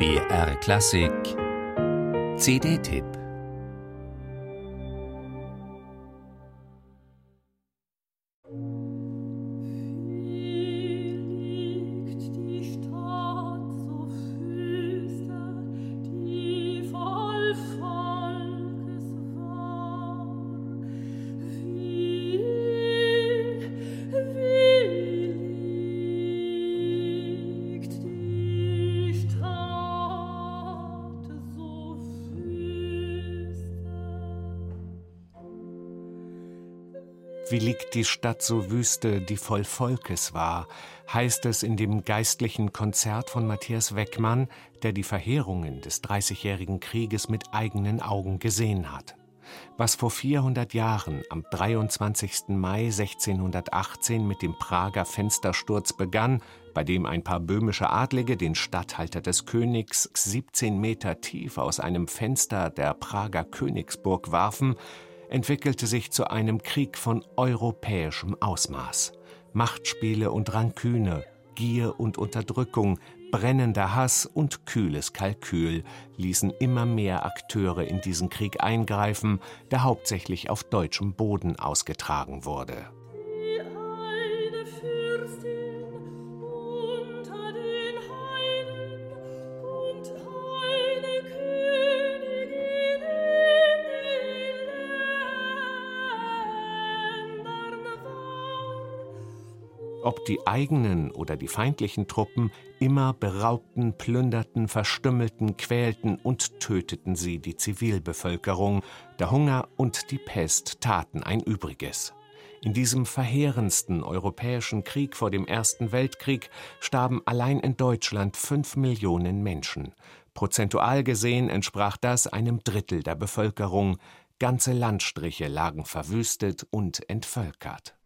BR Klassik. CD-Tipp Wie liegt die Stadt so wüste, die voll Volkes war, heißt es in dem geistlichen Konzert von Matthias Weckmann, der die Verheerungen des Dreißigjährigen Krieges mit eigenen Augen gesehen hat. Was vor 400 Jahren am 23. Mai 1618 mit dem Prager Fenstersturz begann, bei dem ein paar böhmische Adlige den Statthalter des Königs 17 Meter tief aus einem Fenster der Prager Königsburg warfen, entwickelte sich zu einem Krieg von europäischem Ausmaß. Machtspiele und Ranküne, Gier und Unterdrückung, brennender Hass und kühles Kalkül ließen immer mehr Akteure in diesen Krieg eingreifen, der hauptsächlich auf deutschem Boden ausgetragen wurde. Ob die eigenen oder die feindlichen Truppen, immer beraubten, plünderten, verstümmelten, quälten und töteten sie die Zivilbevölkerung, der Hunger und die Pest taten ein Übriges. In diesem verheerendsten europäischen Krieg vor dem Ersten Weltkrieg starben allein in Deutschland fünf Millionen Menschen. Prozentual gesehen entsprach das einem Drittel der Bevölkerung. Ganze Landstriche lagen verwüstet und entvölkert.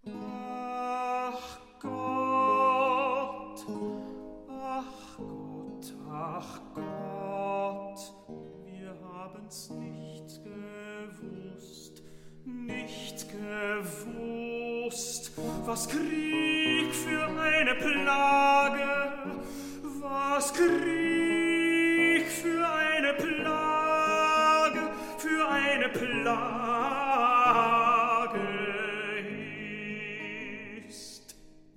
Haben's nicht gewusst, nicht gewusst, was Krieg für eine Plage, was Krieg für eine Plage, für eine Plage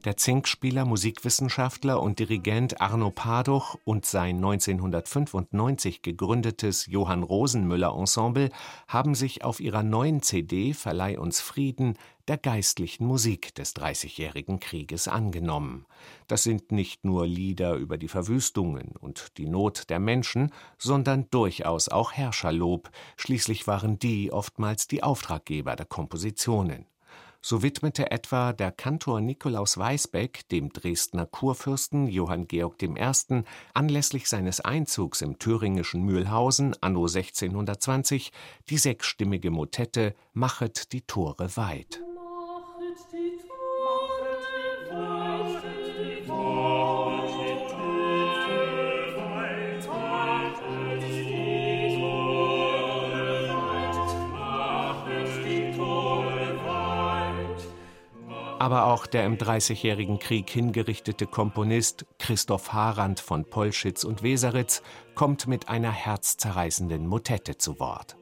Der Zinkspieler, Musikwissenschaftler und Dirigent Arno Paduch und sein 1995 gegründetes Johann Rosenmüller Ensemble haben sich auf ihrer neuen CD Verleih uns Frieden der geistlichen Musik des Dreißigjährigen Krieges angenommen. Das sind nicht nur Lieder über die Verwüstungen und die Not der Menschen, sondern durchaus auch Herrscherlob, schließlich waren die oftmals die Auftraggeber der Kompositionen. So widmete etwa der Kantor Nikolaus Weisbeck dem Dresdner Kurfürsten Johann Georg I. anlässlich seines Einzugs im thüringischen Mühlhausen anno 1620 die sechsstimmige Motette Machet die Tore weit aber auch der im Dreißigjährigen Krieg hingerichtete Komponist Christoph Harand von Polschitz und Weseritz kommt mit einer herzzerreißenden Motette zu Wort.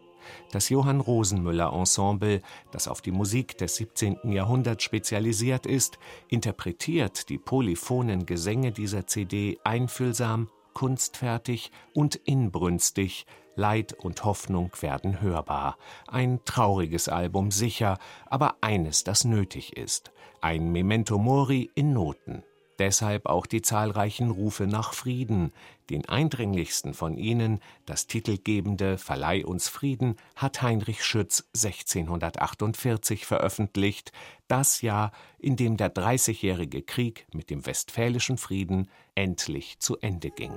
Das Johann Rosenmüller Ensemble, das auf die Musik des 17. Jahrhunderts spezialisiert ist, interpretiert die polyphonen Gesänge dieser CD einfühlsam, kunstfertig und inbrünstig, Leid und Hoffnung werden hörbar. Ein trauriges Album sicher, aber eines, das nötig ist. Ein Memento Mori in Noten. Deshalb auch die zahlreichen Rufe nach Frieden. Den eindringlichsten von ihnen, das titelgebende Verleih uns Frieden, hat Heinrich Schütz 1648 veröffentlicht, das Jahr, in dem der Dreißigjährige Krieg mit dem Westfälischen Frieden endlich zu Ende ging.